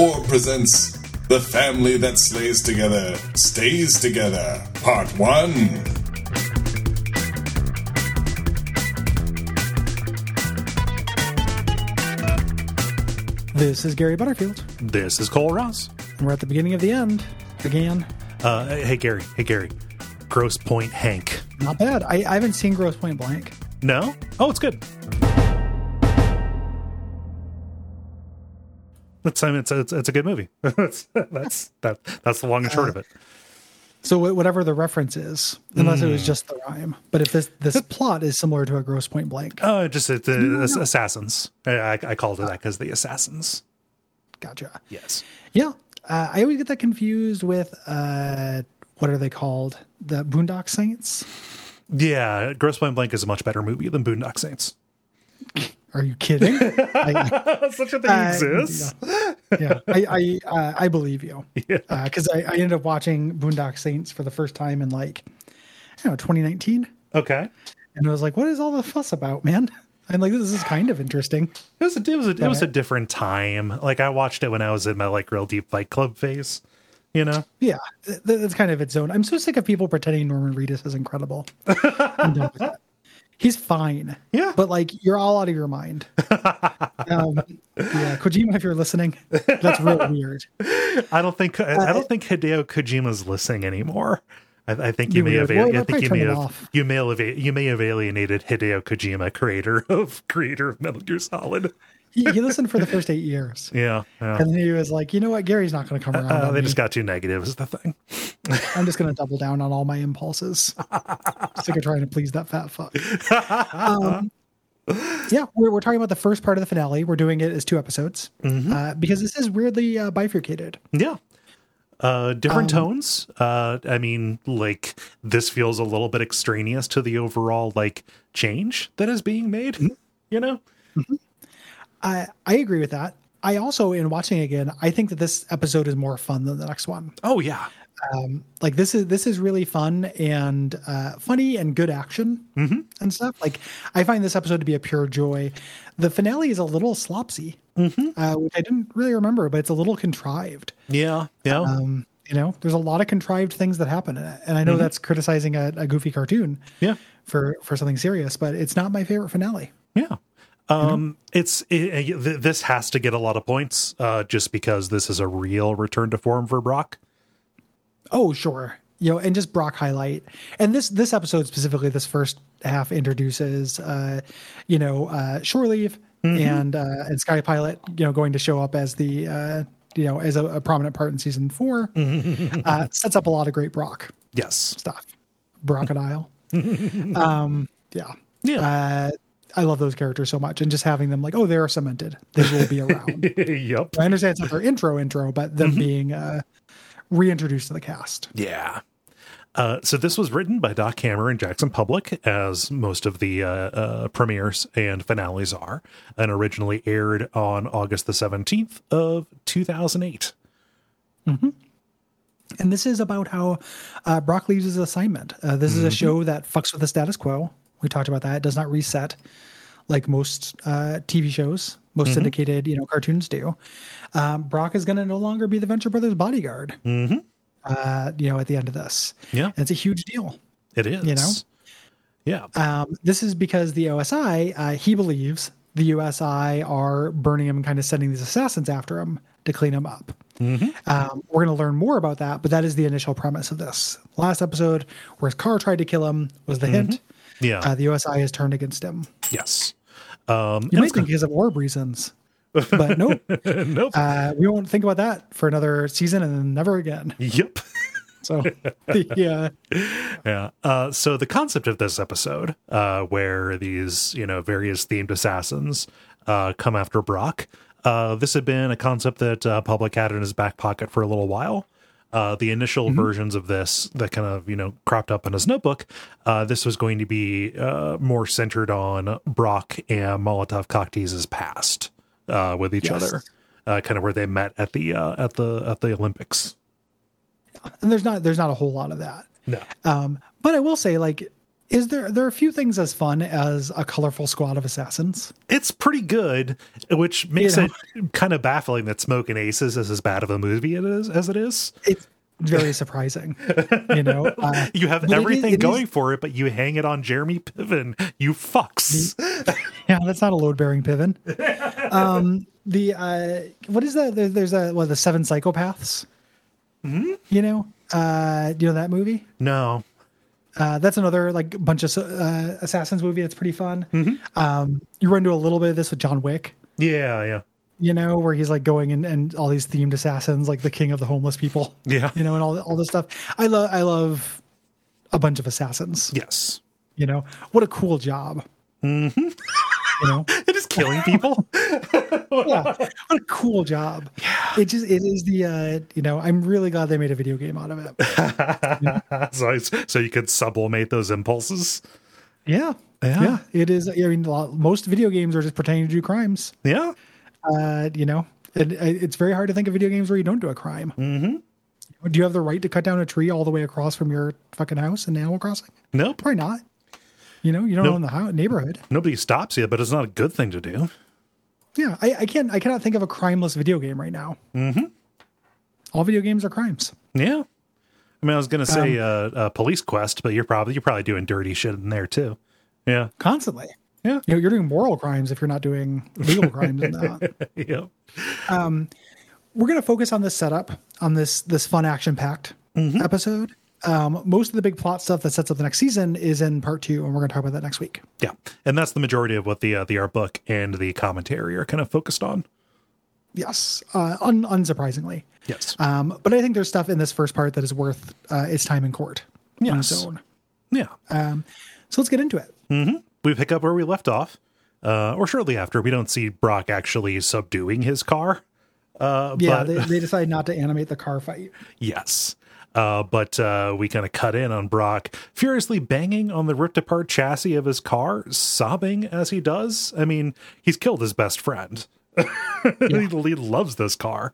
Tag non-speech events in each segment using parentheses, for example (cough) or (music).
4 presents The Family That Slays Together Stays Together, Part 1. This is Gary Butterfield, This is Cole Ross. and we're at the beginning of the end again. Uh, hey Gary, hey Gary. Gross Point Hank. Not bad. I, I haven't seen Grosse Pointe Blank. No? Oh, it's good. That's I mean, it's, it's, it's a good movie. (laughs) that's that's that that's the long and short of it. So whatever the reference is, unless it was just the rhyme. But if this this plot is similar to a Grosse Pointe Blank, Oh, just it's uh, ass- assassins. I, I, I called it that because the assassins. gotcha. Yes. Yeah, uh, I always get that confused with uh, what are they called? The Boondock Saints. Yeah, Grosse Pointe Blank is a much better movie than Boondock Saints. Are you kidding? I, (laughs) Such a thing Uh, exists. yeah, I I, uh, I believe you (laughs) Yeah. because I, I ended up watching Boondock Saints for the first time in like I don't know 2019. Okay. And I was like, what is all the fuss about, man? (laughs) I'm like, this is kind of interesting. It was a, it was a, it was a different time. Like I watched it when I was in my like real deep Fight Club phase. You know. Yeah, that's kind of its own. I'm so sick of people pretending Norman Reedus is incredible. I'm done with that. He's fine. Yeah. But like, you're all out of your mind. (laughs) um, yeah, Kojima, if you're listening, that's real weird. (laughs) I don't think I, Uh, don't think Hideo Kojima's listening anymore. I, I think you may have Well, I think you may have off. you may have you may have alienated Hideo Kojima, creator of (laughs) creator of Metal Gear Solid. He, he listened for the first eight years. (laughs) Yeah, yeah. And then he was like, you know what? Gary's not going to come around. Uh, they me. just got too negative. Is the thing? (laughs) I'm just going to double down on all my impulses. (laughs) Sick of trying to please that fat fuck. Um, yeah, we're, we're talking about the first part of the finale. We're doing it as two episodes Mm-hmm. uh, because this is weirdly uh, bifurcated. Yeah. Uh, different Um, tones. Uh, I mean, like this feels a little bit extraneous to the overall like change that is being made. Mm-hmm. You know? I I agree with that. I also, in watching again, I think that this episode is more fun than the next one. Oh yeah. Like this is this is really fun and uh, funny and good action Mm-hmm. and stuff. Like I find this episode to be a pure joy. The finale is a little slopsy, Mm-hmm. uh, which I didn't really remember, but it's a little contrived. Yeah. Yeah. Um, you know, there's a lot of contrived things that happen in it, and I know that's criticizing a, a goofy cartoon yeah. for for something serious, but it's not my favorite finale. Yeah. Um, it's it, th- this has to get a lot of points, uh, just because this is a real return to form for Brock. Oh, sure. You know, and just Brock highlight. And this this episode specifically, this first half introduces uh, you know, uh Shore Leave and uh and Sky Pilot, you know, going to show up as the uh you know, as a, a prominent part in season four. (laughs) uh sets up a lot of great Brock Yes. stuff. Brocodile. (laughs) um yeah. Yeah. Uh I love those characters so much, and just having them like, oh, they're cemented. They will be around. (laughs) yep. I understand it's not their intro intro, but them being uh, reintroduced to the cast. Yeah. Uh, so this was written by Doc Hammer and Jackson Publick, as most of the uh, uh, premieres and finales are, and originally aired on August the seventeenth of two thousand eight. And this is about how uh, Brock leaves his assignment. Uh, this is a show that fucks with the status quo. We talked about that. It does not reset like most uh, TV shows, most syndicated, you know, cartoons do. Um, Brock is going to no longer be the Venture Brothers bodyguard. Mm-hmm. Uh, you know, at the end of this, Yeah, and it's a huge deal. it is. You know? Yeah. Um, this is because the OSI, uh, he believes the OSI are burning him and kind of sending these assassins after him to clean him up. Um, we're going to learn more about that, but that is the initial premise of this. Last episode, where his car tried to kill him, was the hint. Yeah. Uh, the OSI has turned against him. yes. Um, You might think because of war reasons, but nope. (laughs) nope. Uh, we won't think about that for another season and then never again. yep. (laughs) So, yeah. (laughs) Yeah. Uh, so the concept of this episode, uh, where these you know various themed assassins uh, come after Brock, uh, this had been a concept that uh, Publick had in his back pocket for a little while. Uh, the initial versions of this that kind of you know cropped up in his notebook, uh, this was going to be uh, more centered on Brock and Molotov Cocktease's past uh, with each Yes. other, uh, kind of where they met at the uh, at the at the Olympics. And there's not there's not a whole lot of that. No. Um, but I will say, like, Is there there are a few things as fun as a colorful squad of assassins? It's pretty good, which makes You it kind of baffling that Smoking Aces is as bad of a movie it is as it is. It's very surprising. you know, (laughs) uh, You have it is- everything it is- going for it, but you hang it on Jeremy Piven. You fucks. yeah, that's not a load bearing Piven. (laughs) um, the uh, what is that? There's a what the seven psychopaths. Mm-hmm. You know, uh, do you know that movie? No. Uh, that's another like bunch of uh, assassins movie that's pretty fun. Mm-hmm. Um, you run into a little bit of this with John Wick. Yeah, yeah. You know, where he's like going and, and all these themed assassins, like the king of the homeless people. Yeah. You know, and all all this stuff. I love I love a bunch of assassins. Yes. You know, what a cool job. Mm-hmm. You know, (laughs) It is killing people. (laughs) yeah, what a cool job. It just it is the uh, you know, I'm really glad they made a video game out of it. (laughs) so, so you could sublimate those impulses. Yeah. Yeah. Yeah, it is. I mean, lot- most video games are just pretending to do crimes. Yeah. Uh, you know, it, it's very hard to think of video games where you don't do a crime. Mm-hmm. Do you have the right to cut down a tree all the way across from your fucking house in Animal Crossing? Nope. Probably not. You know, you don't Nope. own the house, neighborhood. Nobody stops you, but it's not a good thing to do. Yeah, I, I can't. I cannot think of a crimeless video game right now. Mm-hmm. All video games are crimes. Yeah. I mean, I was gonna say uh, uh, Police Quest, but you're probably you're probably doing dirty shit in there too. Yeah. constantly. Yeah. You know, you're doing moral crimes if you're not doing legal crimes in that. (laughs) Yeah. We're going to focus on this setup, on this this fun action packed episode. Um, most of the big plot stuff that sets up the next season is in part two, and we're going to talk about that next week. Yeah. And that's the majority of what the uh, the art book and the commentary are kind of focused on. Yes, uh, un- unsurprisingly. Yes. Um, but I think there's stuff in this first part that is worth uh, its time in court on its own. yeah. Um, so let's get into it. Mm-hmm. We pick up where we left off, uh, or shortly after. We don't see Brock actually subduing his car. Uh, Yeah, but they, they (laughs) decide not to animate the car fight. yes. Uh, but uh, we kind of cut in on Brock furiously banging on the ripped apart chassis of his car, sobbing as he does. I mean, he's killed his best friend. (laughs) he, he loves this car.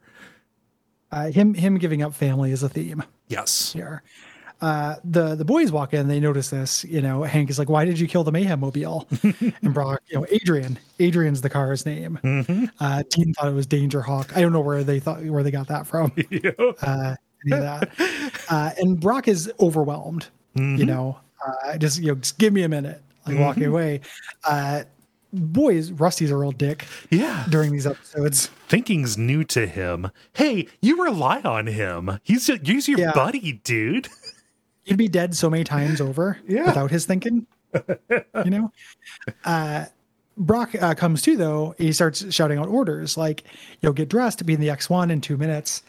Uh, him him giving up family is a theme. Yes. here. Uh, the the boys walk in, they notice this. You know, Hank is like, "Why did you kill the mayhem mobile?" (laughs) and Brock, you know, Adrian. Adrian's the car's name. Uh, Dean thought it was Danger Hawk. I don't know where they thought where they got that from. (laughs) Yeah. Uh, any of that. (laughs) Uh, and Brock is overwhelmed. You know, uh, just you know, just give me a minute. Like walking away. Uh, boys, Rusty's a real dick Yeah. during these episodes. Thinking's new to him. Hey, you rely on him. He's just, he's your Yeah. buddy, dude. he'd be dead so many times over (laughs) Yeah. without his thinking. you know, (laughs) uh, Brock uh, comes to though. He starts shouting out orders like, "Yo, get dressed, be in the X one in two minutes."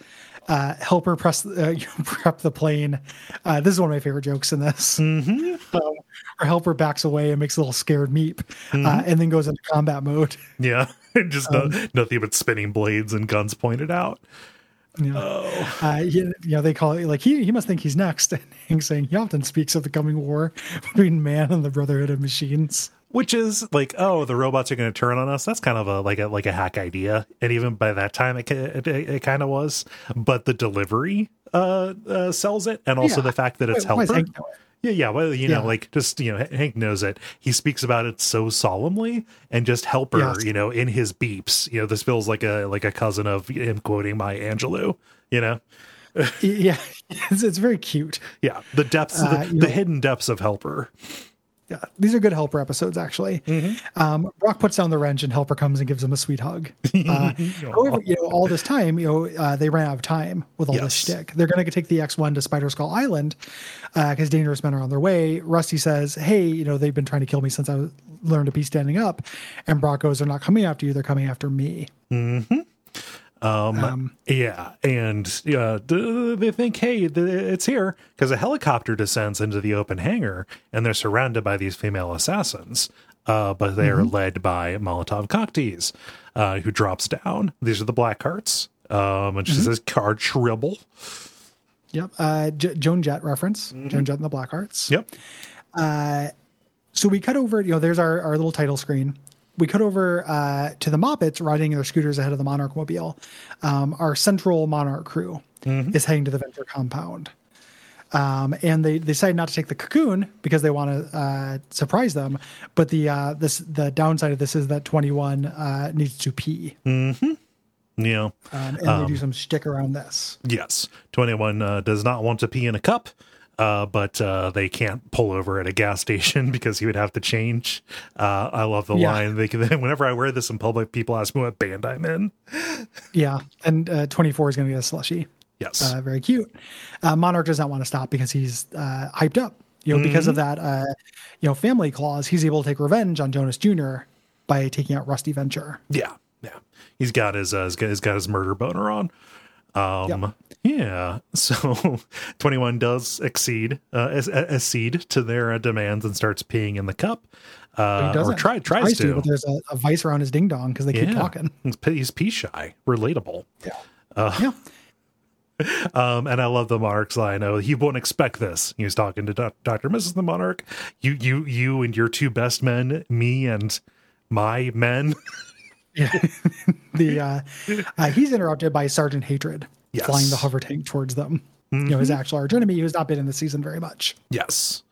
Uh, help her press, uh, (laughs) prep the plane. Uh, this is one of my favorite jokes in this. Mm-hmm. Um, (laughs) her backs away and makes a little scared meep, Mm-hmm. uh, and then goes into combat mode. (laughs) Yeah. Just Um, no, nothing but spinning blades and guns pointed out. You know, uh, he, you know, they call it like he he must think he's next. And Hank's saying he often speaks of the coming war between man and the Brotherhood of Machines. Which is like, oh, the robots are going to turn on us. That's kind of a like a like a hack idea, and even by that time, it it, it, kind of was. But the delivery uh, uh sells it, and also Yeah. the fact that it's why helper. Hank know it? Yeah, yeah. Well, you know, like just you know, Hank knows it. He speaks about it so solemnly, and just helper, Yes. you know, in his beeps. You know, this feels like a like a cousin of him quoting Maya Angelou. You know, (laughs) yeah it's, it's very cute yeah, the depths, Uh, the, the hidden depths of helper. Yeah these are good helper episodes actually. Um brock puts down the wrench and helper comes and gives him a sweet hug. (laughs) Uh, however you know all this time you know uh, they ran out of time with all this Yes. shtick. they're gonna take the x1 to spider skull island because dangerous men are on their way. Rusty says hey you know they've been trying to kill me since i learned to be standing up. And brock goes they're not coming after you they're coming after me Yeah, and uh, they think, hey, it's here because a helicopter descends into the open hangar, and they're surrounded by these female assassins. Uh, but they are led by Molotov cocktease, uh, who drops down. These are the black hearts. Um, and she says, "Card shribble." yep uh J- joan jett reference joan jett and the blackhearts Yep. Uh, so we cut over you know there's our, our little title screen we cut over uh, to the moppets riding their scooters ahead of the monarch mobile um, our central monarch crew is heading to the venture compound Um, and they, they decide not to take the cocoon because they want to uh, surprise them. But the uh, this the downside of this is that 21 uh, needs to pee, Yeah. um, and they do some shtick around this. Yes. 21 uh, does not want to pee in a cup, uh, but uh, they can't pull over at a gas (laughs) station because he would have to change. Uh, I love the Yeah. line. They can, (laughs) whenever I wear this in public, people ask me what band I'm in. (laughs) Yeah, and uh, 24 is going to get a slushy. Yes. uh, very cute. Uh, Monarch does not want to stop because he's uh, hyped up. You know, because of that, uh, you know, family clause, he's able to take revenge on Jonas Jr. by taking out Rusty Venture. yeah. Yeah. He's got his, uh, he's got, he's got his murder boner on. Um, yeah. (laughs) So 21 does exceed uh, accede to their uh, demands and starts peeing in the cup. He Uh, or doesn't. try, tries, to. but there's a, a vice around his ding dong because they keep Yeah. talking. He's, pee shy, relatable. Yeah. Uh, yeah. (laughs) Um, and I love the monarch's line. Oh, he won't expect this. He was talking to Dr. Mrs. the Monarch. You, you, you, and your two best men, me and my men. (laughs) yeah. The uh, uh, he's interrupted by Sergeant Hatred Yes. flying the hover tank towards them. You know, his actual arch enemy who's not been in the season very much. yes.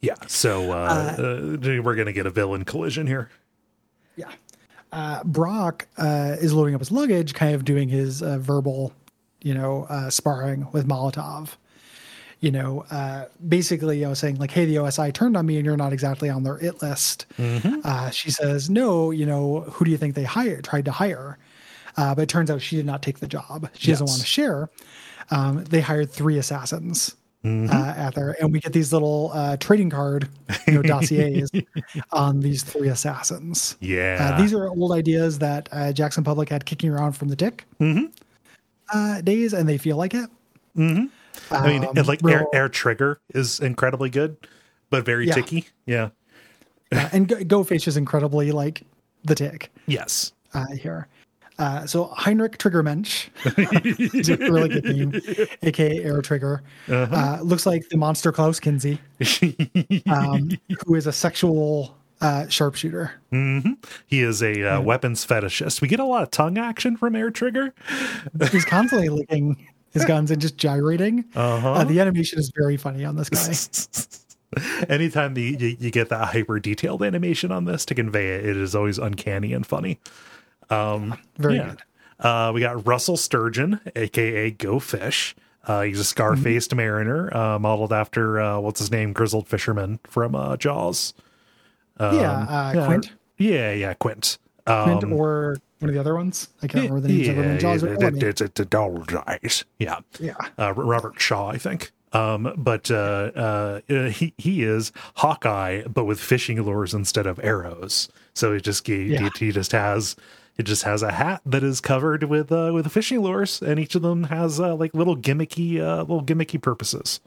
Yeah. So uh, uh, we're gonna get a villain collision here. Yeah. Uh, Brock uh, is loading up his luggage, kind of doing his uh, verbal, you know, uh, sparring with Molotov. You know, uh, basically, you know, saying like, "Hey, the OSI turned on me, and you're not exactly on their it list." Uh, she says, "No, you know, who do you think they hired? Tried to hire?" Uh, but it turns out she did not take the job. She doesn't want to share. Um, they hired three assassins Mm-hmm. uh, at there, and we get these little uh, trading card you know, (laughs) dossiers on these three assassins. Yeah. Uh, these are old ideas that uh, Jackson Publick had kicking around from the Tick Mm-hmm. uh, days, and they feel like it. I mean, um, like air, real- air trigger is incredibly good, but very Yeah. ticky. Yeah. Uh, and Go- Go-Fish is incredibly like the Tick Yes. uh, here. Uh, so Heinrich Triggermensch (laughs) really good name, (laughs) aka Air Trigger. Uh-huh. Uh, looks like the monster Klaus Kinski, (laughs) um, who is a sexual uh, sharpshooter. He is a uh, weapons fetishist. We get a lot of tongue action from Air Trigger. He's constantly licking his guns and just gyrating. Uh-huh. Uh, the animation is very funny on this guy. Anytime the, you, you get that hyper detailed animation on this to convey it, it is always uncanny and funny. Very Yeah. good. Uh, we got Russell Sturgeon, aka Go Fish. Uh, he's a scar faced Mm-hmm. mariner, uh, modeled after uh, what's his name, grizzled fisherman from uh, Jaws. yeah, uh, Yeah, Quint, Yeah, yeah, Quint. Quint, Um, or one of the other ones. I can't remember the names of them Jaws. yeah, it- Lemmy. it's it's a dog eyes. Yeah, Yeah. uh, Robert Shaw, I think. Um, but uh, uh, uh, he he is Hawkeye, but with fishing lures instead of arrows. So it just he, Yeah. he just has it just has a hat that is covered with uh, with fishing lures, and each of them has uh, like little gimmicky uh, little gimmicky purposes.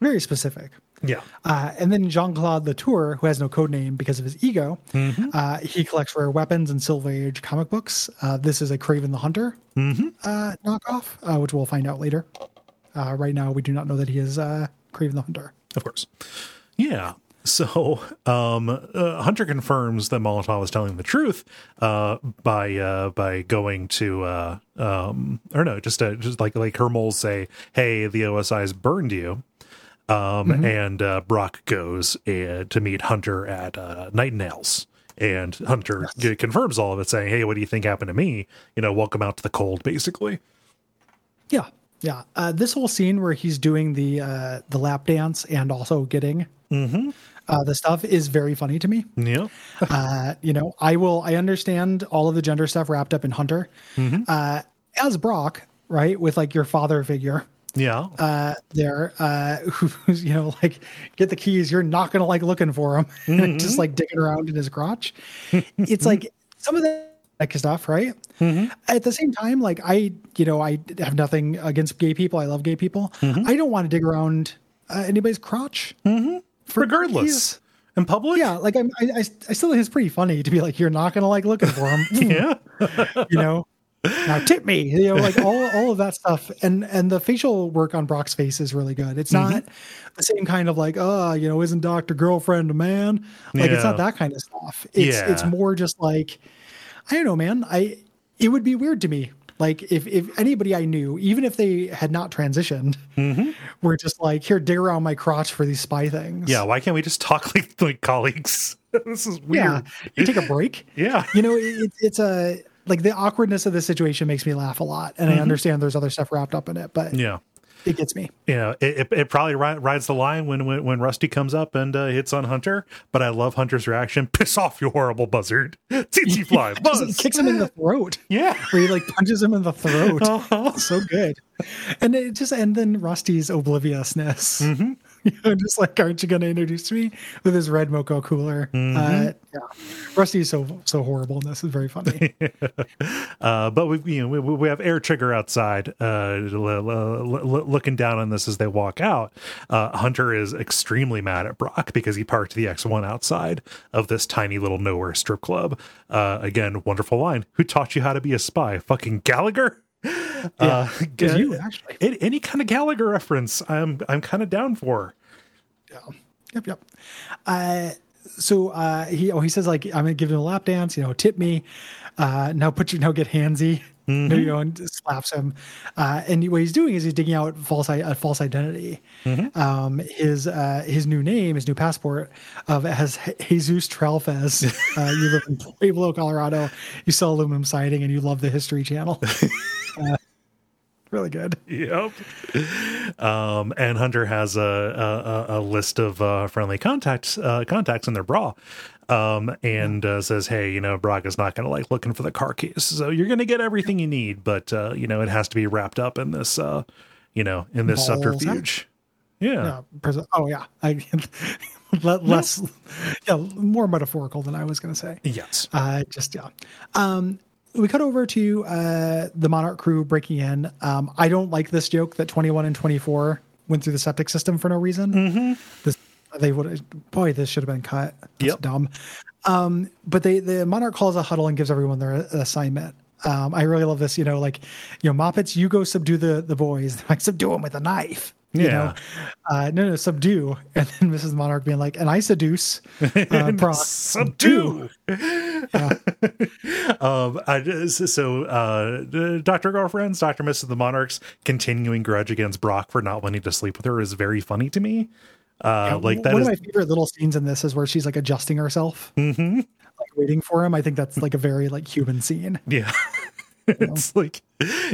Very specific. Yeah, Uh, and then Jean Claude Latour, who has no code name because of his ego, Mm-hmm. uh, he collects rare weapons and Silver Age comic books. Uh, this is a Kraven the Hunter Mm-hmm. uh, knockoff, uh, which we'll find out later. Uh, right now, we do not know that he is uh, Kraven the Hunter. of course. Yeah. So um, uh, Hunter confirms that Molotov is telling the truth uh, by uh, by going to uh, um, or no, just uh, just like like her moles say, "Hey, the OSI has burned you." Um, And uh, Brock goes uh, to meet Hunter at uh, Nightingales. And Hunter g- confirms all of it, saying, "Hey, what do you think happened to me? You know, welcome out to the cold, basically." Yeah, yeah. Uh, this whole scene where he's doing the uh, the lap dance and also getting uh, the stuff is very funny to me. Yeah, uh, you know, I will. I understand all of the gender stuff wrapped up in Hunter. Uh, as Brock, right, with like your father figure yeah, uh, there, uh, who's you know like get the keys. You're not gonna like looking for him, (laughs) just like digging around in his crotch. (laughs) it's like some of that like stuff, right? At the same time, like I, you know, I have nothing against gay people. I love gay people. I don't want to dig around uh, anybody's crotch. For- regardless, in public, yeah, like I'm, I, I, I still think it's pretty funny to be like, you're not gonna like looking for him, (laughs) hmm. yeah. you know. Now tip me, you know, like all all of that stuff, and and the facial work on Brock's face is really good. It's not mm-hmm. the same kind of like, oh, you know, isn't Doctor Girlfriend a man? Like it's not that kind of stuff. It's it's more just like, I don't know, man. I it would be weird to me Like if if anybody I knew, even if they had not transitioned, Mm-hmm. were just like, here, dig around my crotch for these spy things. Yeah, why can't we just talk (laughs) like like colleagues? (laughs) this is weird. yeah. You take a break. (laughs) Yeah. you know, it, it's a like the awkwardness of the situation makes me laugh a lot, and I understand there's other stuff wrapped up in it, but Mm-hmm. Yeah. It gets me. you know, it, it, it probably ri- rides the line when, when when Rusty comes up and uh, hits on Hunter. But I love Hunter's reaction. (laughs) Piss off, you horrible buzzard! (laughs) Tsetse (laughs) fly, Just buzz. kicks him in the throat. yeah, where he like punches him in the throat. Uh-huh. so good. And it just and then Rusty's obliviousness. Mm-hmm. (laughs) Know, just like, aren't you going to introduce me with his red mocha cooler? Mm-hmm. Uh, yeah, Rusty is so so horrible, and this is very funny. (laughs) uh, but we you know we, we have air trigger outside, uh, l- l- l- looking down on this as they walk out. Uh, Hunter is extremely mad at Brock because he parked the X one outside of this tiny little nowhere strip club. Uh, again, wonderful line. Who taught you how to be a spy? Fucking Gallagher. Uh, you actually, any, any kind of Gallagher reference, I'm I'm kind of down for. Yep, yep. Uh, so uh, he oh he says like I'm gonna give him a lap dance. You know, tip me. Uh, now put your now get handsy. Mm-hmm. (laughs) You know, and slaps him. Uh, and what he's doing is he's digging out false a false identity. Mm-hmm. Um, his uh, his new name, his new passport, of has Jesus Trelfez. (laughs) Uh, you live in Pueblo, Colorado. You sell aluminum siding, and you love the History Channel. (laughs) uh, really good. (laughs) Yep. Um, and Hunter has a a, a list of uh, friendly contacts uh, contacts in their bra. Um, and uh, says, "Hey, you know, Brock is not going to like looking for the car keys, so you're going to get everything you need, but uh, you know, it has to be wrapped up in this, uh, you know, in this Balls, huh? subterfuge." Yeah, pres- oh yeah, I, (laughs) less, yeah, more metaphorical than I was going to say. yes, Uh, just yeah. Um, we cut over to uh, the Monarch crew breaking in. Um, I don't like this joke that 21 and 24 went through the septic system for no reason. Mm-hmm. This they would boy, this should have been cut. That's Yep. dumb. Um, but they the Monarch calls a huddle and gives everyone their assignment. Um, I really love this. You know, like you know, Moppets, you go subdue the the boys. (laughs) Like subdue them with a knife. You Yeah. know, uh, no, no, subdue, (laughs) and then Mrs. Monarch being like, and I seduce, uh, (laughs) Brock, subdue. (laughs) um, I just, so uh, Doctor Girlfriends, Doctor Mrs. the Monarchs continuing grudge against Brock for not wanting to sleep with her is very funny to me. Uh, like that one is of my favorite little scenes in this is where she's like adjusting herself, Mhm. like waiting for him. I think that's like a very like human scene. Yeah. (laughs) it's like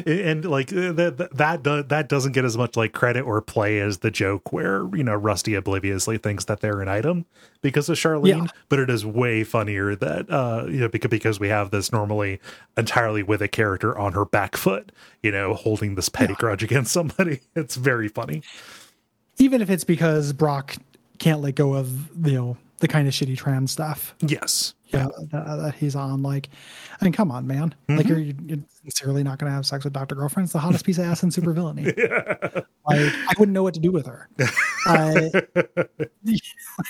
and like uh, that that do, that doesn't get as much like credit or play as the joke where you know Rusty obliviously thinks that they're an item because of Charlene, Yeah. but it is way funnier that uh you know because because we have this normally entirely with a character on her back foot, you know, holding this petty grudge against somebody. (laughs) It's very funny. Even if it's because Brock can't let go of you know the kind of shitty trans stuff. Yes. Yeah, that, that he's on. Like, I mean, come on, man. Mm-hmm. Like, you're, you're sincerely not going to have sex with Doctor Girlfriend. It's the hottest piece of ass in super villainy. (laughs) Like, I wouldn't know what to do with her. Uh, (laughs)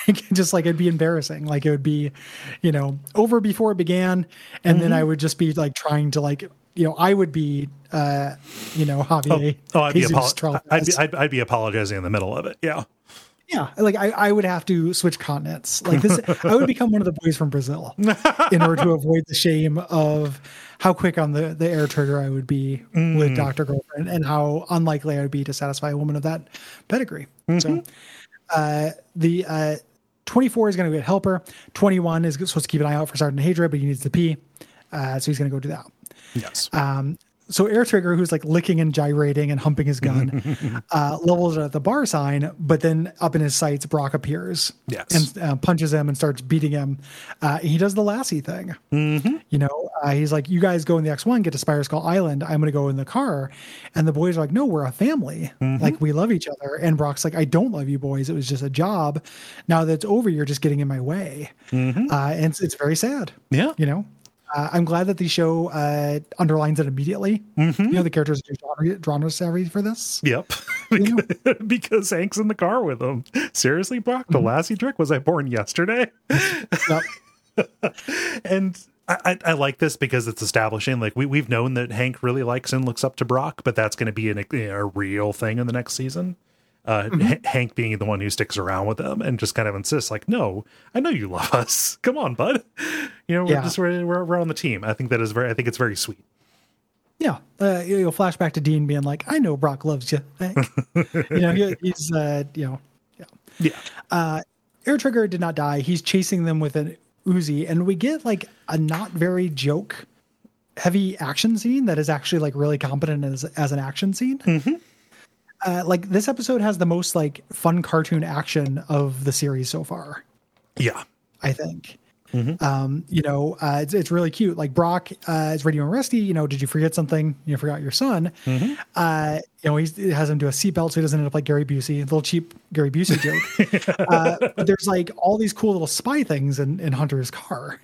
like, just like it'd be embarrassing. Like, it would be, you know, over before it began, and then I Mm-hmm. would just be like trying to like, you know, I would be, uh, you know, Javier. Oh, I'd be, I'd, be, I'd, I'd be apologizing in the middle of it. Yeah. Yeah, like I, I would have to switch continents. Like this, I would become one of the boys from Brazil in order to (laughs) avoid the shame of how quick on the, the air trigger I would be with Doctor Girlfriend and how unlikely I would be to satisfy a woman of that pedigree. So, uh, the uh, 24 is going to get helper. 21 is supposed to keep an eye out for Sergeant Hatred, but he needs to pee, uh, so he's going to go do that. Yes. Um, so Air Trigger, who's like licking and gyrating and humping his gun, (laughs) uh, levels it at the bar sign, but then up in his sights, Brock appears Yes. and uh, punches him and starts beating him. Uh, he does the Lassie thing. Mm-hmm. You know, uh, he's like, "You guys go in the X One, get to Spider Skull Island. I'm going to go in the car." And the boys are like, "No, we're a family. Mm-hmm. Like we love each other." And Brock's like, "I don't love you, boys. It was just a job. Now that it's over, you're just getting in my way." Mm-hmm. Uh, and it's, it's very sad yeah. you know uh, i'm glad that the show uh, underlines it immediately Mm-hmm. you know the characters are genre, genre savvy for this Yep. (laughs) Because Hank's in the car with him. Seriously, Brock, the Lassie trick? Was I born yesterday? (laughs) Yep. (laughs) and I, I, I like this because it's establishing like we, we've known that Hank really likes and looks up to Brock, but that's going to be an, a real thing in the next season. Uh, H- Hank being the one who sticks around with them and just kind of insists, like, no, I know you love us. (laughs) Come on, bud. (laughs) You know, we're Yeah. just we're, we're, we're on the team. I think that is very. I think it's very sweet. Yeah, uh, you'll flash back to Dean being like, "I know Brock loves you." (laughs) you know, he, he's uh, you know, yeah. Yeah. Uh, Air Trigger did not die. He's chasing them with an Uzi, and we get like a not very joke heavy action scene that is actually like really competent as as an action scene. Uh, like this episode has the most like fun cartoon action of the series so far. Yeah. I think. Um, you know, uh, it's, it's really cute. Like Brock uh, is radio and Rusty. You know, did you forget something? You forgot your son. Uh, you know, he has him do a seatbelt so he doesn't end up like Gary Busey. A little cheap Gary Busey joke. (laughs) uh, but there's like all these cool little spy things in, in Hunter's car.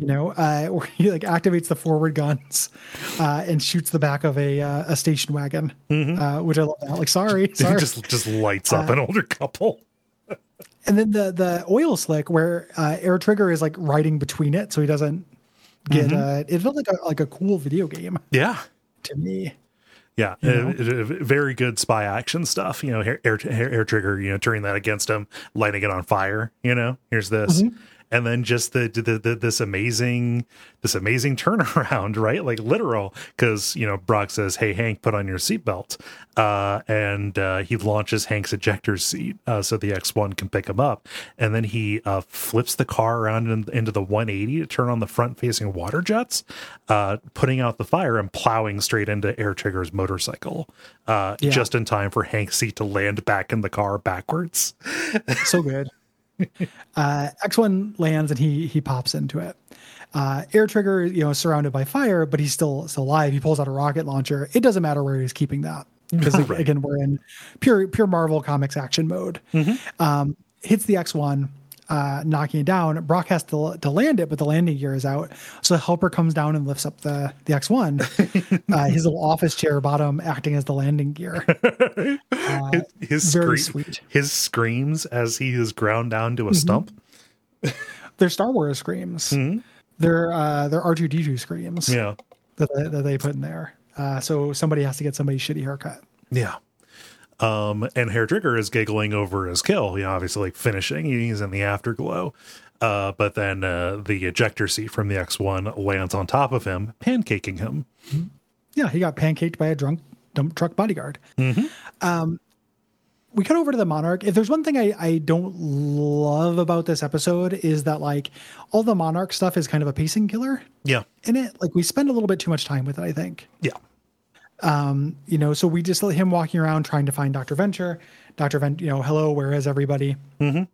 You know, uh, (laughs) where he like activates the forward guns uh, and shoots the back of a uh, a station wagon, uh, which I love. That. Like, sorry, (laughs) sorry. just just lights up an older couple. (laughs) and then the the oil slick where uh, air trigger is like riding between it so he doesn't get uh it felt like a like a cool video game Yeah. to me Yeah, uh, uh, very good spy action stuff. You know, air, air, air trigger. You know, turning that against him, lighting it on fire. You know, here's this, and then just the, the, the this amazing this amazing (laughs) turnaround, right? Like literal, because you know Brock says, "Hey Hank, put on your seatbelt," uh, and uh, he launches Hank's ejector seat uh, so the X one can pick him up, and then he uh, flips the car around in, into the 180 to turn on the front facing water jets, uh, putting out the fire and plowing straight into Air Trigger's motorcycle, uh, Yeah. just in time for Hank's seat to land back in the car backwards. so good uh x1 lands and he he pops into it. Uh air trigger you know surrounded by fire but he's still still alive. He pulls out a rocket launcher. It doesn't matter where he's keeping that (laughs) because Right. again we're in pure pure marvel comics action mode. Um hits the x1 uh, knocking it down. Brock has to to land it, but the landing gear is out. So the helper comes down and lifts up the the X one, (laughs) uh, his little office chair bottom acting as the landing gear. (laughs) Uh, His very scream- sweet. his screams as he is ground down to a stump. (laughs) They're Star Wars screams. They're uh, they're R two D two screams. Yeah, that they, that they put in there. Uh, so somebody has to get somebody's shitty haircut. yeah. Um, and Hair Trigger is giggling over his kill. You know, obviously like finishing. He's in the afterglow. Uh, but then uh, the ejector seat from the X1 lands on top of him, pancaking him. Yeah, he got pancaked by a drunk dump truck bodyguard. Um, we cut over to the Monarch. If there's one thing I, I don't love about this episode is that like all the Monarch stuff is kind of a pacing killer Yeah, in it. Like we spend a little bit too much time with it. I think. yeah, you know, so we just let him walking around trying to find Dr. Venture. Dr. Venture, you know, hello, where is everybody? Mm-hmm.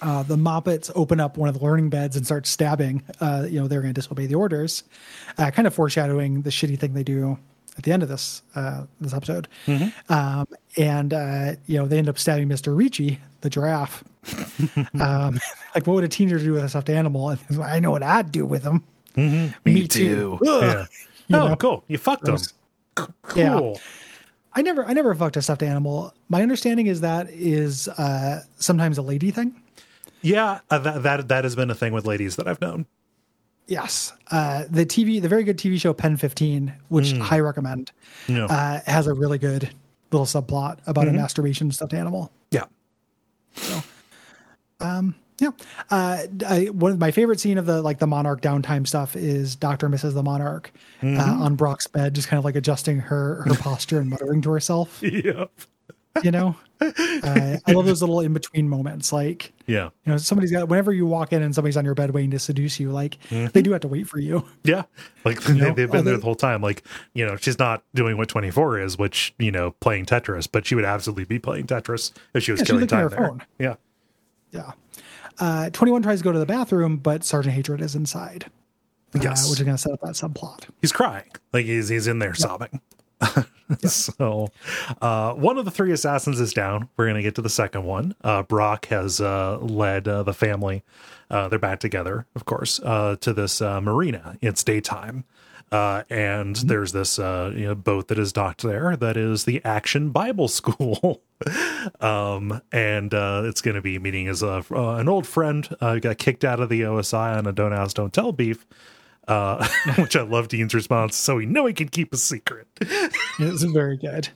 Uh, the Moppets open up one of the learning beds and start stabbing. Uh, you know, they're going to disobey the orders, uh, kind of foreshadowing the shitty thing they do at the end of this uh, this episode. Um, and uh, you know, they end up stabbing Mr. Ricci, the giraffe. (laughs) um, like, what would a teenager do with a stuffed animal? And I know what I'd do with them. Me, too. Ugh. yeah. You oh, know? cool! You fucked him. Cool. Yeah. I never, I never fucked a stuffed animal. My understanding is that is uh, sometimes a lady thing. Yeah, uh, that, that that has been a thing with ladies that I've known. Yes, uh, the TV, the very good TV show Pen Fifteen, which I recommend, uh, has a really good little subplot about a masturbation stuffed animal. yeah. Yeah, uh, I, one of my favorite scene of the like the Monarch downtime stuff is Doctor Mrs. the Monarch uh, on Brock's bed, just kind of like adjusting her her (laughs) posture and muttering to herself. Yep. You know, uh, I love those little in between moments, like. Yeah. you know somebody's got whenever you walk in and somebody's on your bed waiting to seduce you like they do have to wait for you (laughs) Yeah. Like they, know, they've been are there they- the whole time. Like, you know, she's not doing what 24 is, which, you know, playing Tetris, but she would absolutely be playing Tetris if she was Yeah, killing time there. phone. Yeah. yeah uh 21 tries to go to the bathroom but sergeant hatred is inside uh, Yes. which is going to set up that subplot He's crying. Like he's he's in there sobbing. (laughs) so uh one of the three assassins is down. We're gonna get to the second one. Uh Brock has uh led uh, the family, uh they're back together, of course, uh to this uh marina. It's daytime. Uh, and there's this uh, you know, boat that is docked there that is the Action Bible School. (laughs) um, and uh, it's going to be meeting as a, uh, an old friend uh, who got kicked out of the OSI on a don't ask, don't tell beef. Uh, (laughs) which I love Dean's response. So we know he can keep a secret. (laughs) it's very good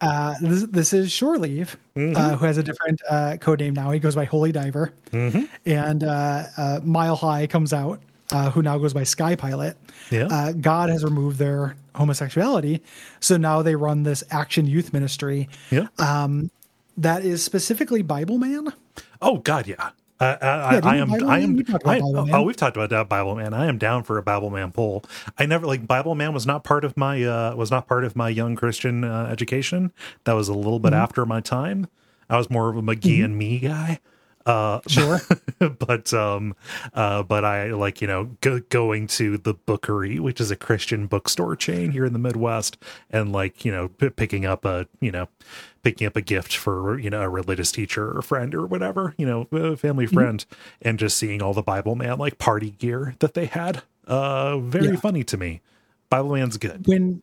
uh this, this is shore leave uh, who has a different uh code name now he goes by holy diver and uh, uh mile high comes out uh, who now goes by Sky Pilot, Yeah. uh, God has removed their homosexuality. So now they run this action youth ministry yeah. that is specifically Bible Man. oh God, yeah. Uh, I, Yeah, do I am. Bible I am. We I, oh, we've talked about that Bible Man. I am down for a Bible Man poll. I never like Bible Man was not part of my uh, was not part of my young Christian uh, education. That was a little bit Mm-hmm. after my time. I was more of a McGee and me guy. Uh, Sure. (laughs) but um uh but i like you know go, going to the bookery which is a christian bookstore chain here in the midwest and like you know p- picking up a you know picking up a gift for you know a religious teacher or friend or whatever you know a family friend and just seeing all the bible man like party gear that they had uh very Yeah. funny to me. Bible man's good. When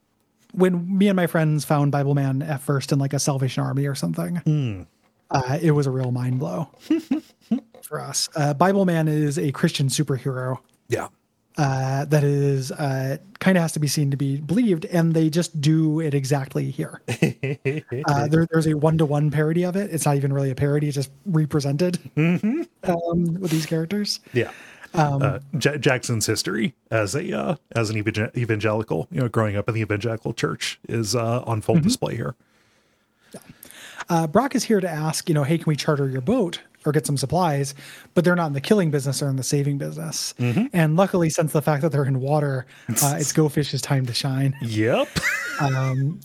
when me and my friends found Bible Man at first in like a Salvation Army or something, uh, it was a real mind blow (laughs) for us. Uh, Bible Man is a Christian superhero yeah uh, that is uh, kind of has to be seen to be believed, and they just do it exactly here. (laughs) uh, there, there's a one to one parody of it. It's not even really a parody; it's just represented um, with these characters. yeah Um, uh, J- Jackson's history as a uh, as an evangelical, you know, growing up in the evangelical church is uh, on full display here. Uh, Brock is here to ask, you know, hey, can we charter your boat or get some supplies? But they're not in the killing business; they're in the saving business. And luckily, since the fact that they're in water, uh, (laughs) it's Go Fish's time to shine. Yep. (laughs)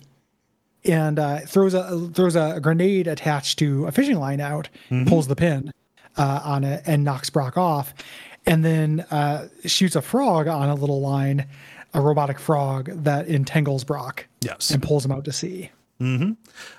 And uh, throws a throws a grenade attached to a fishing line out, pulls the pin uh, on it, and knocks Brock off. And then uh, shoots a frog on a little line, a robotic frog that entangles Brock Yes. and pulls him out to sea.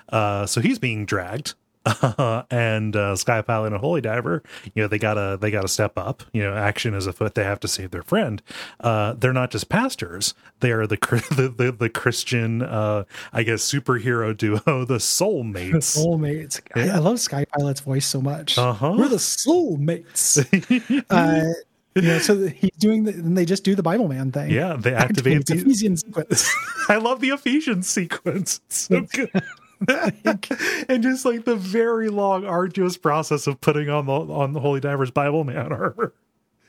Uh, so he's being dragged. (laughs) and uh, Sky Pilot and Holy Diver, you know, they gotta they gotta step up. You know, action is afoot. They have to save their friend. Uh, they're not just pastors; they are the (laughs) the the, the Christian, uh, I guess, superhero duo, (laughs) the Soulmates. The soulmates. I, I love Sky Pilot's voice so much. Uh-huh. We're the soulmates. uh, (laughs) you know, so he's doing the, and they just do the Bible Man thing. yeah, they (laughs) activate. The, Ephesian sequence. (laughs) I love the Ephesians sequence. It's so good. and just like the very long, arduous process of putting on the on the Holy Diver's Bible Man armor.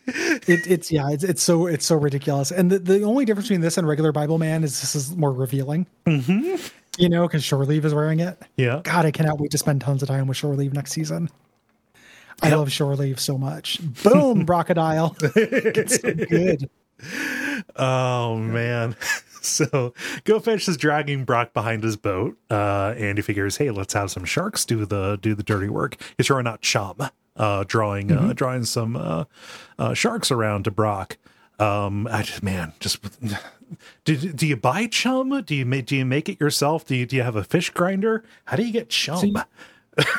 it, it's yeah, it's it's so it's so ridiculous. And the, the only difference between this and regular Bible Man is this is more revealing. Mm-hmm. You know, because Shore Leave is wearing it. Yeah. God, I cannot wait to spend tons of time with Shore Leave next season. I love Shore Leave so much. Boom, (laughs) Brocodile. it's so good. Oh man. (laughs) So Go Fish is dragging Brock behind his boat, uh, and he figures, hey, let's have some sharks do the do the dirty work. He's throwing out chum, uh, drawing uh, drawing some uh, uh, sharks around to Brock. Um, I just man, just (sighs) do, do you buy chum? Do you make do you make it yourself? Do you do you have a fish grinder? How do you get chum? you-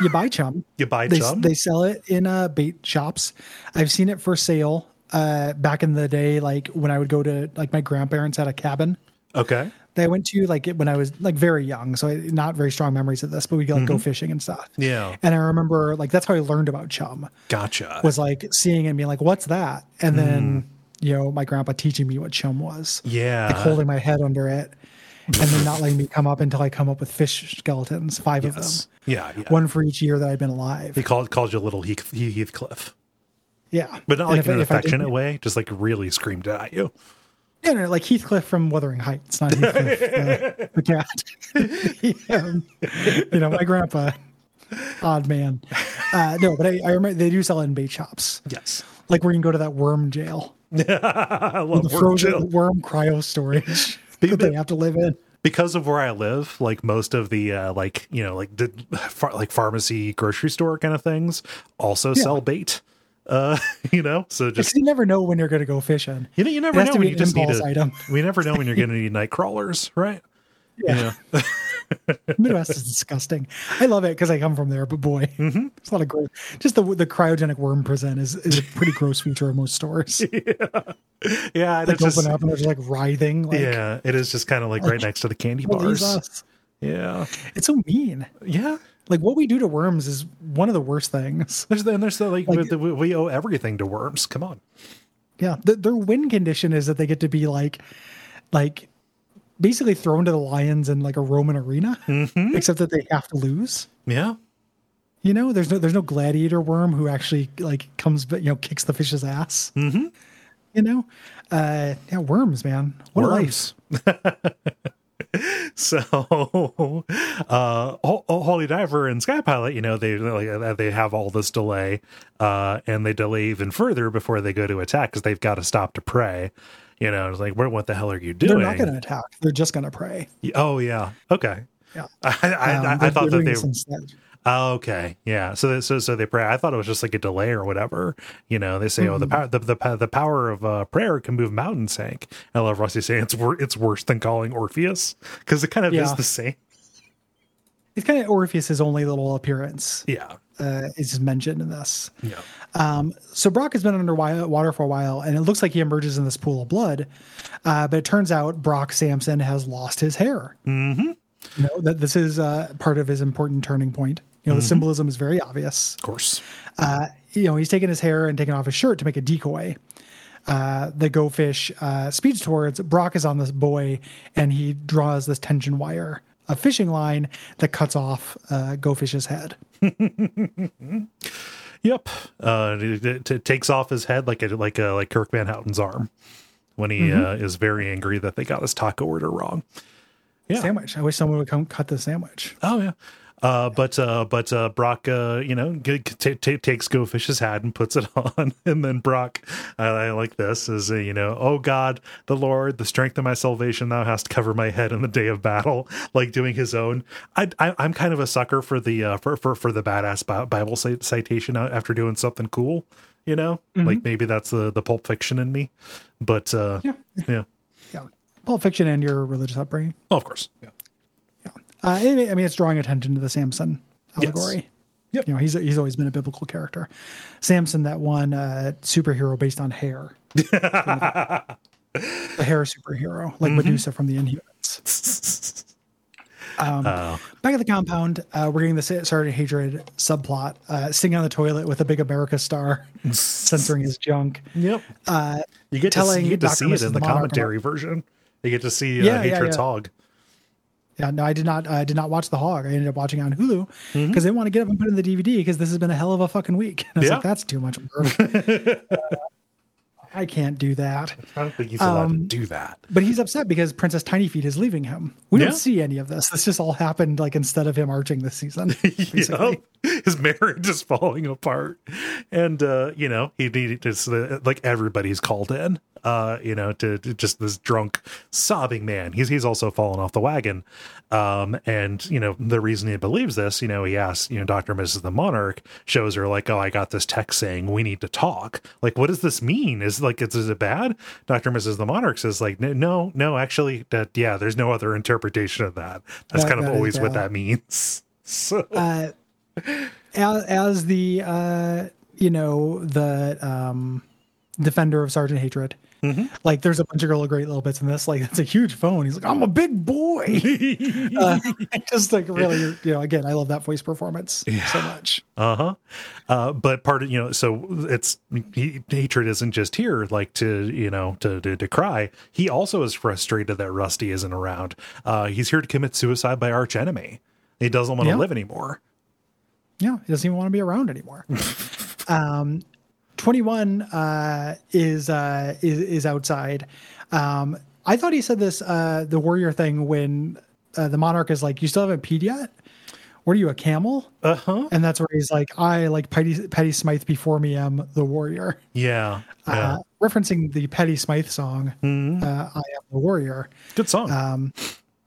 You buy chum. (laughs) you buy they, chum? they sell it in uh, bait shops. I've seen it for sale uh, back in the day, like when I would go to like my grandparents had a cabin okay. that I went to like when I was like very young. So I, not very strong memories of this, but we'd like go fishing and stuff. Mm-hmm. Yeah. And I remember like that's how I learned about chum Gotcha. was like seeing it and being like, what's that? And then, you know, my grandpa teaching me what chum was. Mm. yeah. Like holding my head under it and then not letting me come up until I come up with fish skeletons, five of them. Yeah. Yeah. One for each year that I've been alive. he called called you a little Heath, Heathcliff. Yeah. But not And like in an I affectionate way, just like really screamed at you. Yeah, no, like Heathcliff from Wuthering Heights, not Heathcliff the, (laughs) the cat. (laughs) Yeah, you know, my grandpa, odd man. Uh, no, but I, I remember they do sell it in bait shops, Yes. like where you can go to that worm jail, (laughs) I love the worm frozen jail. worm cryo storage that they have to live in. Because of where I live, like most of the uh, like you know like the (laughs) far, like pharmacy grocery store kind of things also sell bait. Uh, (laughs) you know, so just you never know when you're going to go fishing. you know you never know when you just need a, item. we never know when you're (laughs) going to need night crawlers, right? Yeah, (laughs) Midwest is disgusting. I love it because I come from there, but boy, Mm-hmm. (laughs) it's a lot of gross. Just the the cryogenic worm present is, is a pretty gross feature of most stores. (laughs) Yeah, Like it's just open up and there's like writhing. Like, yeah, it is just kind of like right next to the candy bars. Yeah, It's so mean. yeah. Like what we do to worms is one of the worst things. There's and there's the, like, Like- we, we owe everything to worms. Come on. Yeah, the, their win condition is that they get to be like, like, basically thrown to the lions in like a Roman arena, Mm-hmm. except that they have to lose. Yeah, You know, there's no there's no gladiator worm who actually like comes, but you know, kicks the fish's ass. Mm-hmm. You know, uh, yeah, worms, man. What a life. (laughs) (laughs) So uh Ho- Ho- holy diver and sky pilot you know they like uh, they have all this delay uh and they delay even further before they go to attack because they've got to stop to pray you know it's like what, what the hell are you doing? They're not going to attack. They're just going to pray. oh yeah okay Yeah. (laughs) i i, I, Um, I they're- thought that they instead. Oh, okay, yeah. So, they- so, so they pray. I thought it was just like a delay or whatever. You know, they say, "Oh, the Mm-hmm. power, the, the the power of uh, prayer can move mountains." Hank. I love Rusty saying it's wor- it's worse than calling Orpheus because it kind of is the same. It's kind of Orpheus's only little appearance Yeah, uh, is mentioned in this. yeah, Um, so Brock has been under water for a while, and it looks like he emerges in this pool of blood. Uh, but it turns out Brock Sampson has lost his hair. Mm-hmm. You know that this is uh, part of his important turning point. You know, the symbolism is very obvious. of course. Uh, you know, he's taking his hair and taking off his shirt to make a decoy. Uh, the go fish uh, speeds towards Brock is on this boy and he draws this tension wire, a fishing line that cuts off uh, go fish's head. (laughs) Yep. Uh, it, it- it takes off his head like a like a like Kirk Van Houten's arm when he Mm-hmm. uh, is very angry that they got his taco order wrong. Yeah. Sandwich. I wish someone would come cut the sandwich. Oh yeah. Uh, but uh, but uh, Brock, uh, you know, g- t- t- takes Go Fish's hat and puts it (laughs) on, and then Brock, I, I like this is uh, you know, oh God, the Lord, the strength of my salvation, thou hast covered my head in the day of battle, (laughs) like doing his own. I, I I'm kind of a sucker for the uh, for for for the badass Bible citation after doing something cool, you know, like maybe that's the the Pulp Fiction in me, but uh, Yeah. yeah, Yeah. Pulp Fiction and your religious upbringing. oh, of course, yeah. Uh, I mean, I mean, it's drawing attention to the Samson allegory. Yep. You know, he's he's always been a biblical character. Samson, that one uh, superhero based on hair. (laughs) the hair superhero, like Medusa from the Inhumans. (laughs) Um, Back at the compound, uh, we're getting the Sergeant Hatred subplot. Uh, sitting on the toilet with a big America star, (laughs) censoring his junk. Yep. Uh, You get to, telling see, you get to see it in the Monarch commentary version. You get to see uh, Yeah, yeah, Hatred's yeah. hog. Yeah, no, I did not. I did not watch the hog. I ended up watching it on Hulu because Mm-hmm. they want to get up and put it in the DVD because this has been a hell of a fucking week. And (laughs) I was Yeah. like, that's too much work. Uh, (laughs) I can't do that. I don't think he's allowed Um, to do that. But he's upset because Princess Tiny Feet is leaving him. We Yeah. don't see any of this. This just all happened like instead of him arching this season. (laughs) Yeah, his marriage is falling apart, and uh, you know he needed just uh, like everybody's called in. Uh, you know, to, to just this drunk, sobbing man. He's he's also fallen off the wagon, um, and you know the reason he believes this. You know, he asks, you know, Doctor Mrs. the Monarch shows her like, oh, I got this text saying we need to talk. Like, what does this mean? Is like, is, is it bad? Doctor Mrs. the Monarch says like, "No, no, actually, that yeah, there's no other interpretation of that. That's That- kind of always what that means. (laughs) So. Uh, as, as the uh, you know the um, defender of Sergeant Hatred. Mm-hmm. Like there's a bunch of little great little bits in this. Like it's a huge phone. He's like, I'm a big boy. (laughs) uh, (laughs) just like really, you know, again, I love that voice performance so much. Uh-huh. Uh But part of you know, so it's he, hatred isn't just here, like to you know to, to to cry. He also is frustrated that Rusty isn't around. Uh He's here to commit suicide by arch enemy. He doesn't want to Yeah. live anymore. Yeah, he doesn't even want to be around anymore. (laughs) um, 21 uh, is, uh, is is outside. Um, I thought he said this uh, the warrior thing when uh, the monarch is like, "You still haven't peed yet? What are you, a camel?" Uh huh. And that's where he's like, "I like Petty, Patty Smyth before me am the warrior," Yeah. Yeah. uh, referencing the Patty Smyth song, Mhm. uh, "I am the warrior." Good song. Um,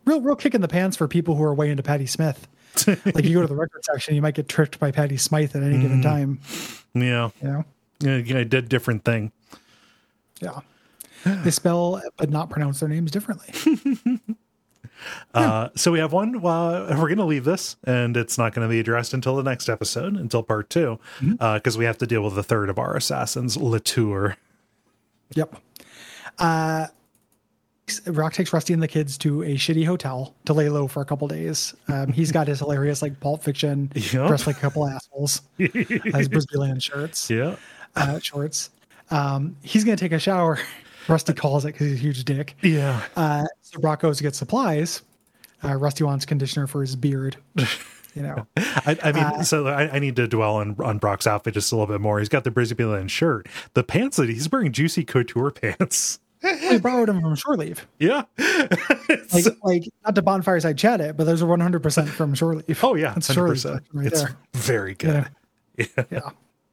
real real kick in the pants for people who are way into Patti Smith. like you go to the (laughs) record section, you might get tricked by Patty Smyth at any Mm. given time. yeah. You know, Yeah. did different thing. yeah. They spell but not pronounce their names differently. (laughs) Uh, so we have one. Uh, we're going to leave this, and it's not going to be addressed until the next episode, until part two, because we have to deal with the third of our assassins, Latour. yep. Uh, Rock takes Rusty and the kids to a shitty hotel to lay low for a couple days. Um, he's got his (laughs) hilarious like Pulp Fiction, Yep. dressed like a couple assholes, (laughs) his Brisbane shirts. Yeah. Uh, shorts. Um, he's going to take a shower. (laughs) Rusty calls it because he's a huge dick. Yeah. Uh, so Brock goes to get supplies. Uh, Rusty wants conditioner for his beard. (laughs) You know, (laughs) I, I mean, so I, I need to dwell on on Brock's outfit just a little bit more. He's got the Brisbane shirt, the pants that he's wearing, juicy couture pants. we borrowed them from Shore Leave. Yeah, Like, like not to bonfireside chat it, but those are 100 percent from Shore Leave. oh yeah, hundred percent. right It's there. very good. Yeah.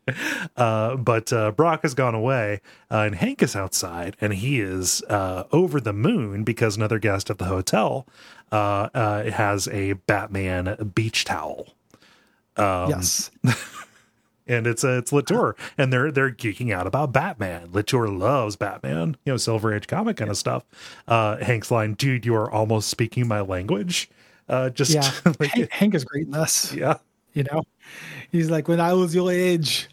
(laughs) Uh, but uh, Brock has gone away, uh, and Hank is outside, and he is uh, over the moon because another guest at the hotel uh, uh, has a Batman beach towel. Um, yes. (laughs) and it's uh, it's Latour, and they're they're geeking out about Batman. Latour loves Batman, you know, Silver Age comic kind of stuff. Uh, Hank's line, "Dude, you are almost speaking my language." Uh, just Yeah. (laughs) like, Hank, Hank is great in this. yeah, You know, he's like, when I was your age,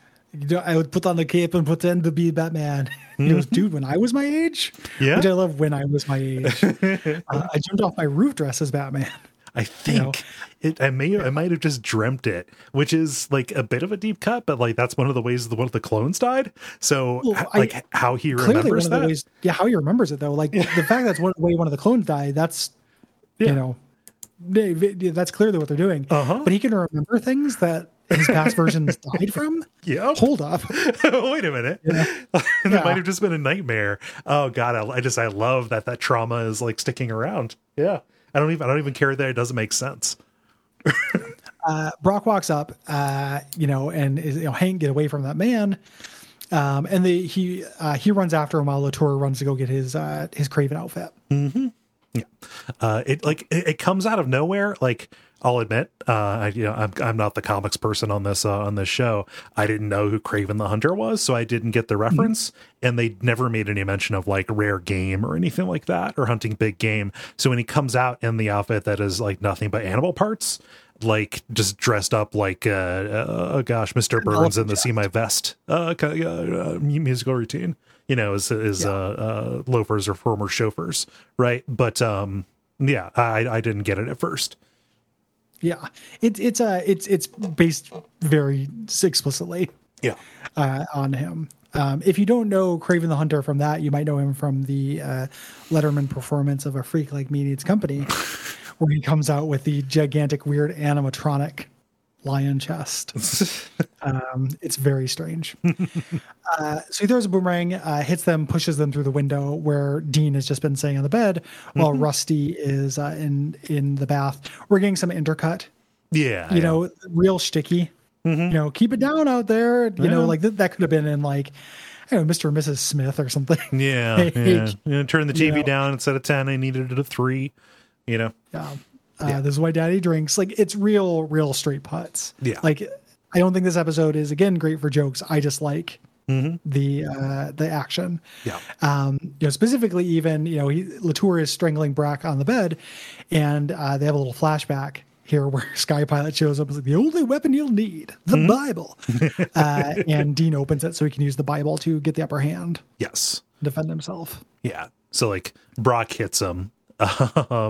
I would put on the cape and pretend to be Batman. (laughs) He goes, dude, when I was my age, Yeah. which I love. When I was my age, (laughs) uh, I jumped off my roof dress as Batman. I think know? it. I may I might have just dreamt it, which is like a bit of a deep cut, but like that's one of the ways the one of the clones died. So Well, I- like how he remembers that. ways, yeah, how he remembers it though, like the fact that's one way one of the clones died. That's Yeah. you know, that's clearly what they're doing. Uh-huh. But he can remember things that his past versions died from. (laughs) Yeah. Hold up. (laughs) Wait a minute. Yeah. (laughs) that Yeah. might have just been a nightmare. Oh god, I, I just I love that that trauma is like sticking around. Yeah. I don't even I don't even care that it doesn't make sense. uh, Brock walks up, uh, you know, and is, you know, Hank get away from that man. Um, and the, he uh, he runs after him while Latour runs to go get his uh, his Kraven outfit. Yeah. Uh, it like it, it comes out of nowhere. Like I'll admit, uh, I, you know, I'm I'm not the comics person on this uh, on this show. I didn't know who Kraven the Hunter was, so I didn't get the reference. And they never made any mention of like rare game or anything like that, or hunting big game. So when he comes out in the outfit that is like nothing but animal parts, like just dressed up like uh, uh oh gosh, Mister Burns in the "See My Vest" uh, kind of, uh, uh, musical routine. You know, is is uh, uh, loafers or former chauffeurs, right? But um, yeah, I I didn't get it at first. Yeah, it's it's uh it's it's based very explicitly Yeah, uh, on him. Um, if you don't know Kraven the Hunter from that, you might know him from the uh, Letterman performance of A Freak Like Me Needs Company, where he comes out with the gigantic, weird animatronic lion chest. (laughs) um, it's very strange. uh, so he throws a boomerang, uh, hits them, pushes them through the window where Dean has just been sitting on the bed, while Rusty is uh, in in the bath. We're getting some intercut yeah, you know, real sticky. You know, keep it down out there. You know, like th- that could have been in like, I don't know, Mr. and Mrs. Smith or something. (laughs) yeah, (laughs) yeah. You know, turn the you TV know. down instead of ten. I needed it at three. You know, Yeah. Uh, This is why daddy drinks. Like it's real, real straight putts. Yeah. Like I don't think this episode is again great for jokes. I just like the uh the action. yeah, Um, you know, specifically even, you know, he Latour is strangling Brock on the bed and uh they have a little flashback here (laughs) where Sky Pilot shows up as like the only weapon you'll need, the Bible. (laughs) uh and Dean opens it so he can use the Bible to get the upper hand, yes, defend himself. yeah. So like Brock hits him, um,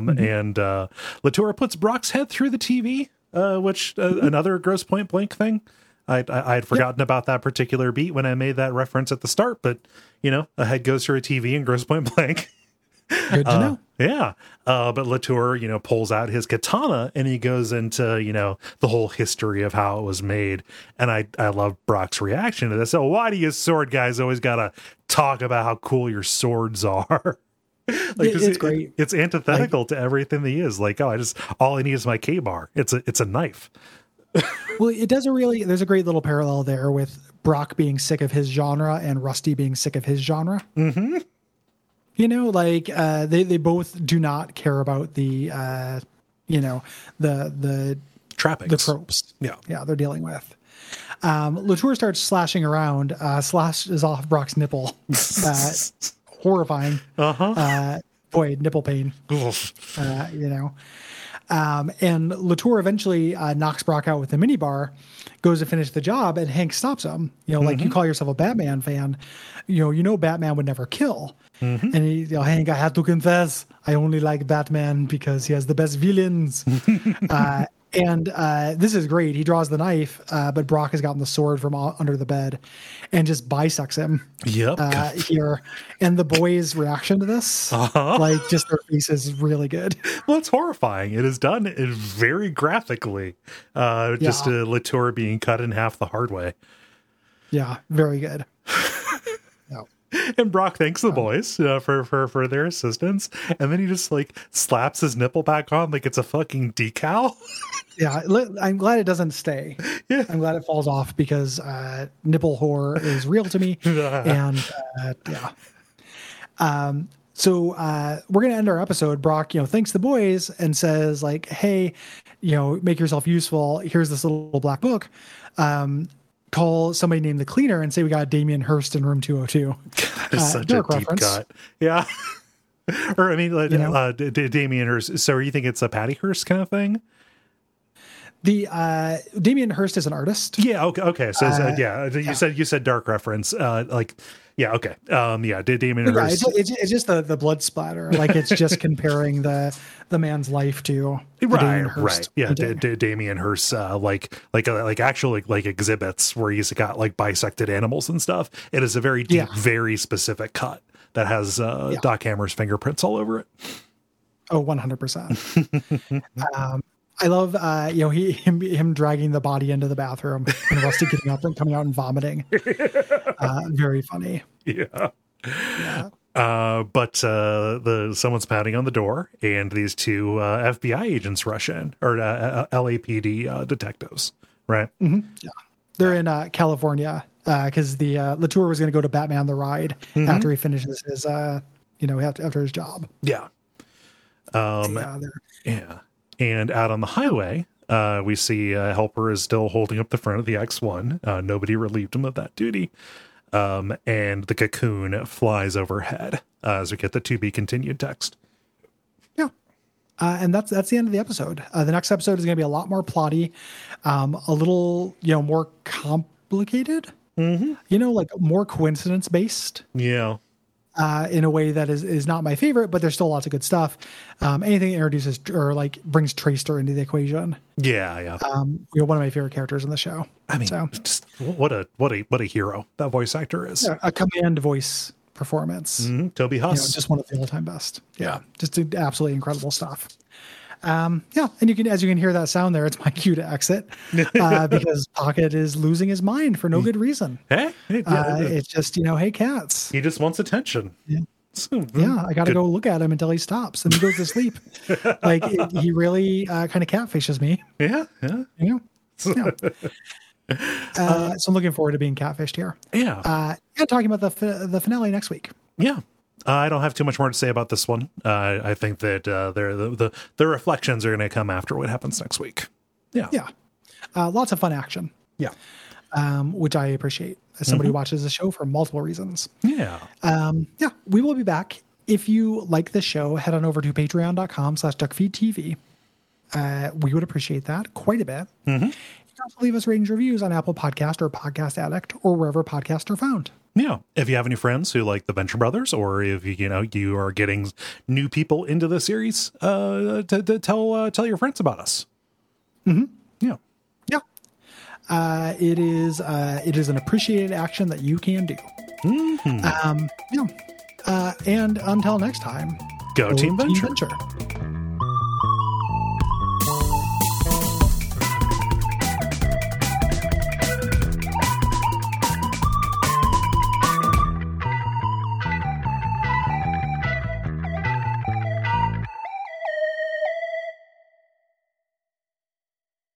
Mm-hmm. and uh, Latour puts Brock's head through the TV, uh, which uh, another (laughs) Grosse Pointe Blank thing. I, I I had forgotten about that particular beat when I made that reference at the start, but you know, a head goes through a TV and Grosse Pointe Blank. (laughs) Good to know. Yeah. Uh, but Latour, you know, pulls out his katana and he goes into, you know, the whole history of how it was made. And I, I love Brock's reaction to this. So why do you sword guys always got to talk about how cool your swords (laughs) are? (laughs) like It- just- it's great. it's antithetical to everything that he is. Like, oh, I just all I need is my KA-BAR. It's a it's a knife. (laughs) Well, it doesn't really. There's a great little parallel there with Brock being sick of his genre and Rusty being sick of his genre. Mm-hmm. You know, like uh, they they both do not care about the, uh, you know, the the Trappings. the tropes. Yeah. yeah, they're dealing with. Um, Latour starts slashing around, uh, slashes off Brock's nipple. (laughs) Uh, horrifying. Uh-huh. Uh, boy, nipple pain. Uh, you know. Um, and Latour eventually uh, knocks Brock out with the minibar, goes to finish the job, and Hank stops him. You know, like you call yourself a Batman fan, you know, you know Batman would never kill. And he, you know, Hank, I had to confess, I only like Batman because he has the best villains. (laughs) uh, And uh, this is great. He draws the knife, uh, but Brock has gotten the sword from under the bed and just bisects him Yep. uh, (laughs) here. And the boys' reaction to this, Uh-huh. like just their faces, is really good. (laughs) Well, it's horrifying. It is done very graphically. Uh, Just Yeah. a Latour being cut in half the hard way. Yeah, very good. (laughs) No. (laughs) And Brock thanks the boys uh, for, for for their assistance, and then he just like slaps his nipple back on like it's a fucking decal. (laughs) Yeah, I'm glad it doesn't stay. Yeah. I'm glad it falls off because uh, nipple horror is real to me. (laughs) and uh, yeah. Um, so uh, we're gonna end our episode. Brock, you know, thanks the boys and says like, "Hey, you know, make yourself useful. Here's this little black book. Um, call somebody named the cleaner and say we got Damien Hirst in room 202." (laughs) That is Uh, such a deep reference. cut. Yeah. (laughs) or I mean, like, You know? uh, D- D- Damien Hirst. So you think it's a Patty Hearst kind of thing? The uh, Damien Hirst is an artist. Yeah. Okay. Okay. So, Uh, yeah, you said you said dark reference. Uh, like, yeah. Okay. Um, yeah. D- Damien Yeah, Hirst. it's, it's, just the, the blood splatter. Like it's just comparing the the man's life to right Damien right yeah D-. D- damien Hirst, uh, like like uh, like actual like, like exhibits where he's got like bisected animals and stuff it is a very deep Yeah. very specific cut that has uh Yeah. doc hammer's fingerprints all over it Oh, 100%. (laughs) um, I love, uh, you know, he him, him dragging the body into the bathroom and Rusty getting up and coming out and vomiting. (laughs) Uh, very funny. yeah Yeah. uh but uh the someone's pounding on the door and these two uh fbi agents rush in or uh, uh, lapd uh, detectives right They're in uh, California because the uh, Latour was going to go to Batman the Ride after he finishes his, uh, you know, after, after his job. yeah um Yeah, Yeah. And out on the highway, uh, we see uh, Helper is still holding up the front of the X1. Uh, nobody relieved him of that duty. Um, and the cocoon flies overhead uh, as we get the to be continued text. Yeah. Uh, and that's that's the end of the episode. Uh, the next episode is going to be a lot more plotty, um, a little you know more complicated. Mm-hmm. You know, like more coincidence based Yeah. Uh, in a way that is is not my favorite, but there's still lots of good stuff. Um, anything that introduces or like brings Tracer into the equation. Yeah. Yeah. Um, you know, one of my favorite characters in the show. I mean, so just what a what a what a hero that voice actor is. a command voice performance. Mhm, Toby you know, Huss. just one of the all time best. Yeah, just absolutely incredible stuff. Um, yeah, and you can, as you can hear that sound there, it's my cue to exit uh, (laughs) because Pocket is losing his mind for no good reason. hey, Uh, it's just you know, hey cats, he just wants attention. Yeah. (laughs) Yeah, I got to go look at him until he stops and he goes to sleep. (laughs) like it, he really uh, kind of catfishes me. Yeah. Yeah. You know. Yeah. Uh, so I'm looking forward to being catfished here. Yeah. Uh, and talking about the the finale next week. Yeah. Uh, I don't have too much more to say about this one. Uh, I think that uh, they're, the, the the reflections are going to come after what happens next week. Yeah. Yeah, uh, lots of fun action. Yeah. um, which I appreciate as somebody who watches the show for multiple reasons. Yeah. Um, yeah, we will be back. If you like the show, head on over to patreon.com slash duckfeedtv. Uh, we would appreciate that quite a bit. Also leave us ratings reviews on Apple Podcast or Podcast Addict or wherever podcasts are found. Yeah. If you have any friends who like the Venture Brothers, or if you you know you are getting new people into the series, uh, to, to tell uh, tell your friends about us. Mm-hmm. Yeah. Yeah. Uh, it is uh, it is an appreciated action that you can do. Um, yeah. Uh, and until next time, Go, go Team Venture. Venture.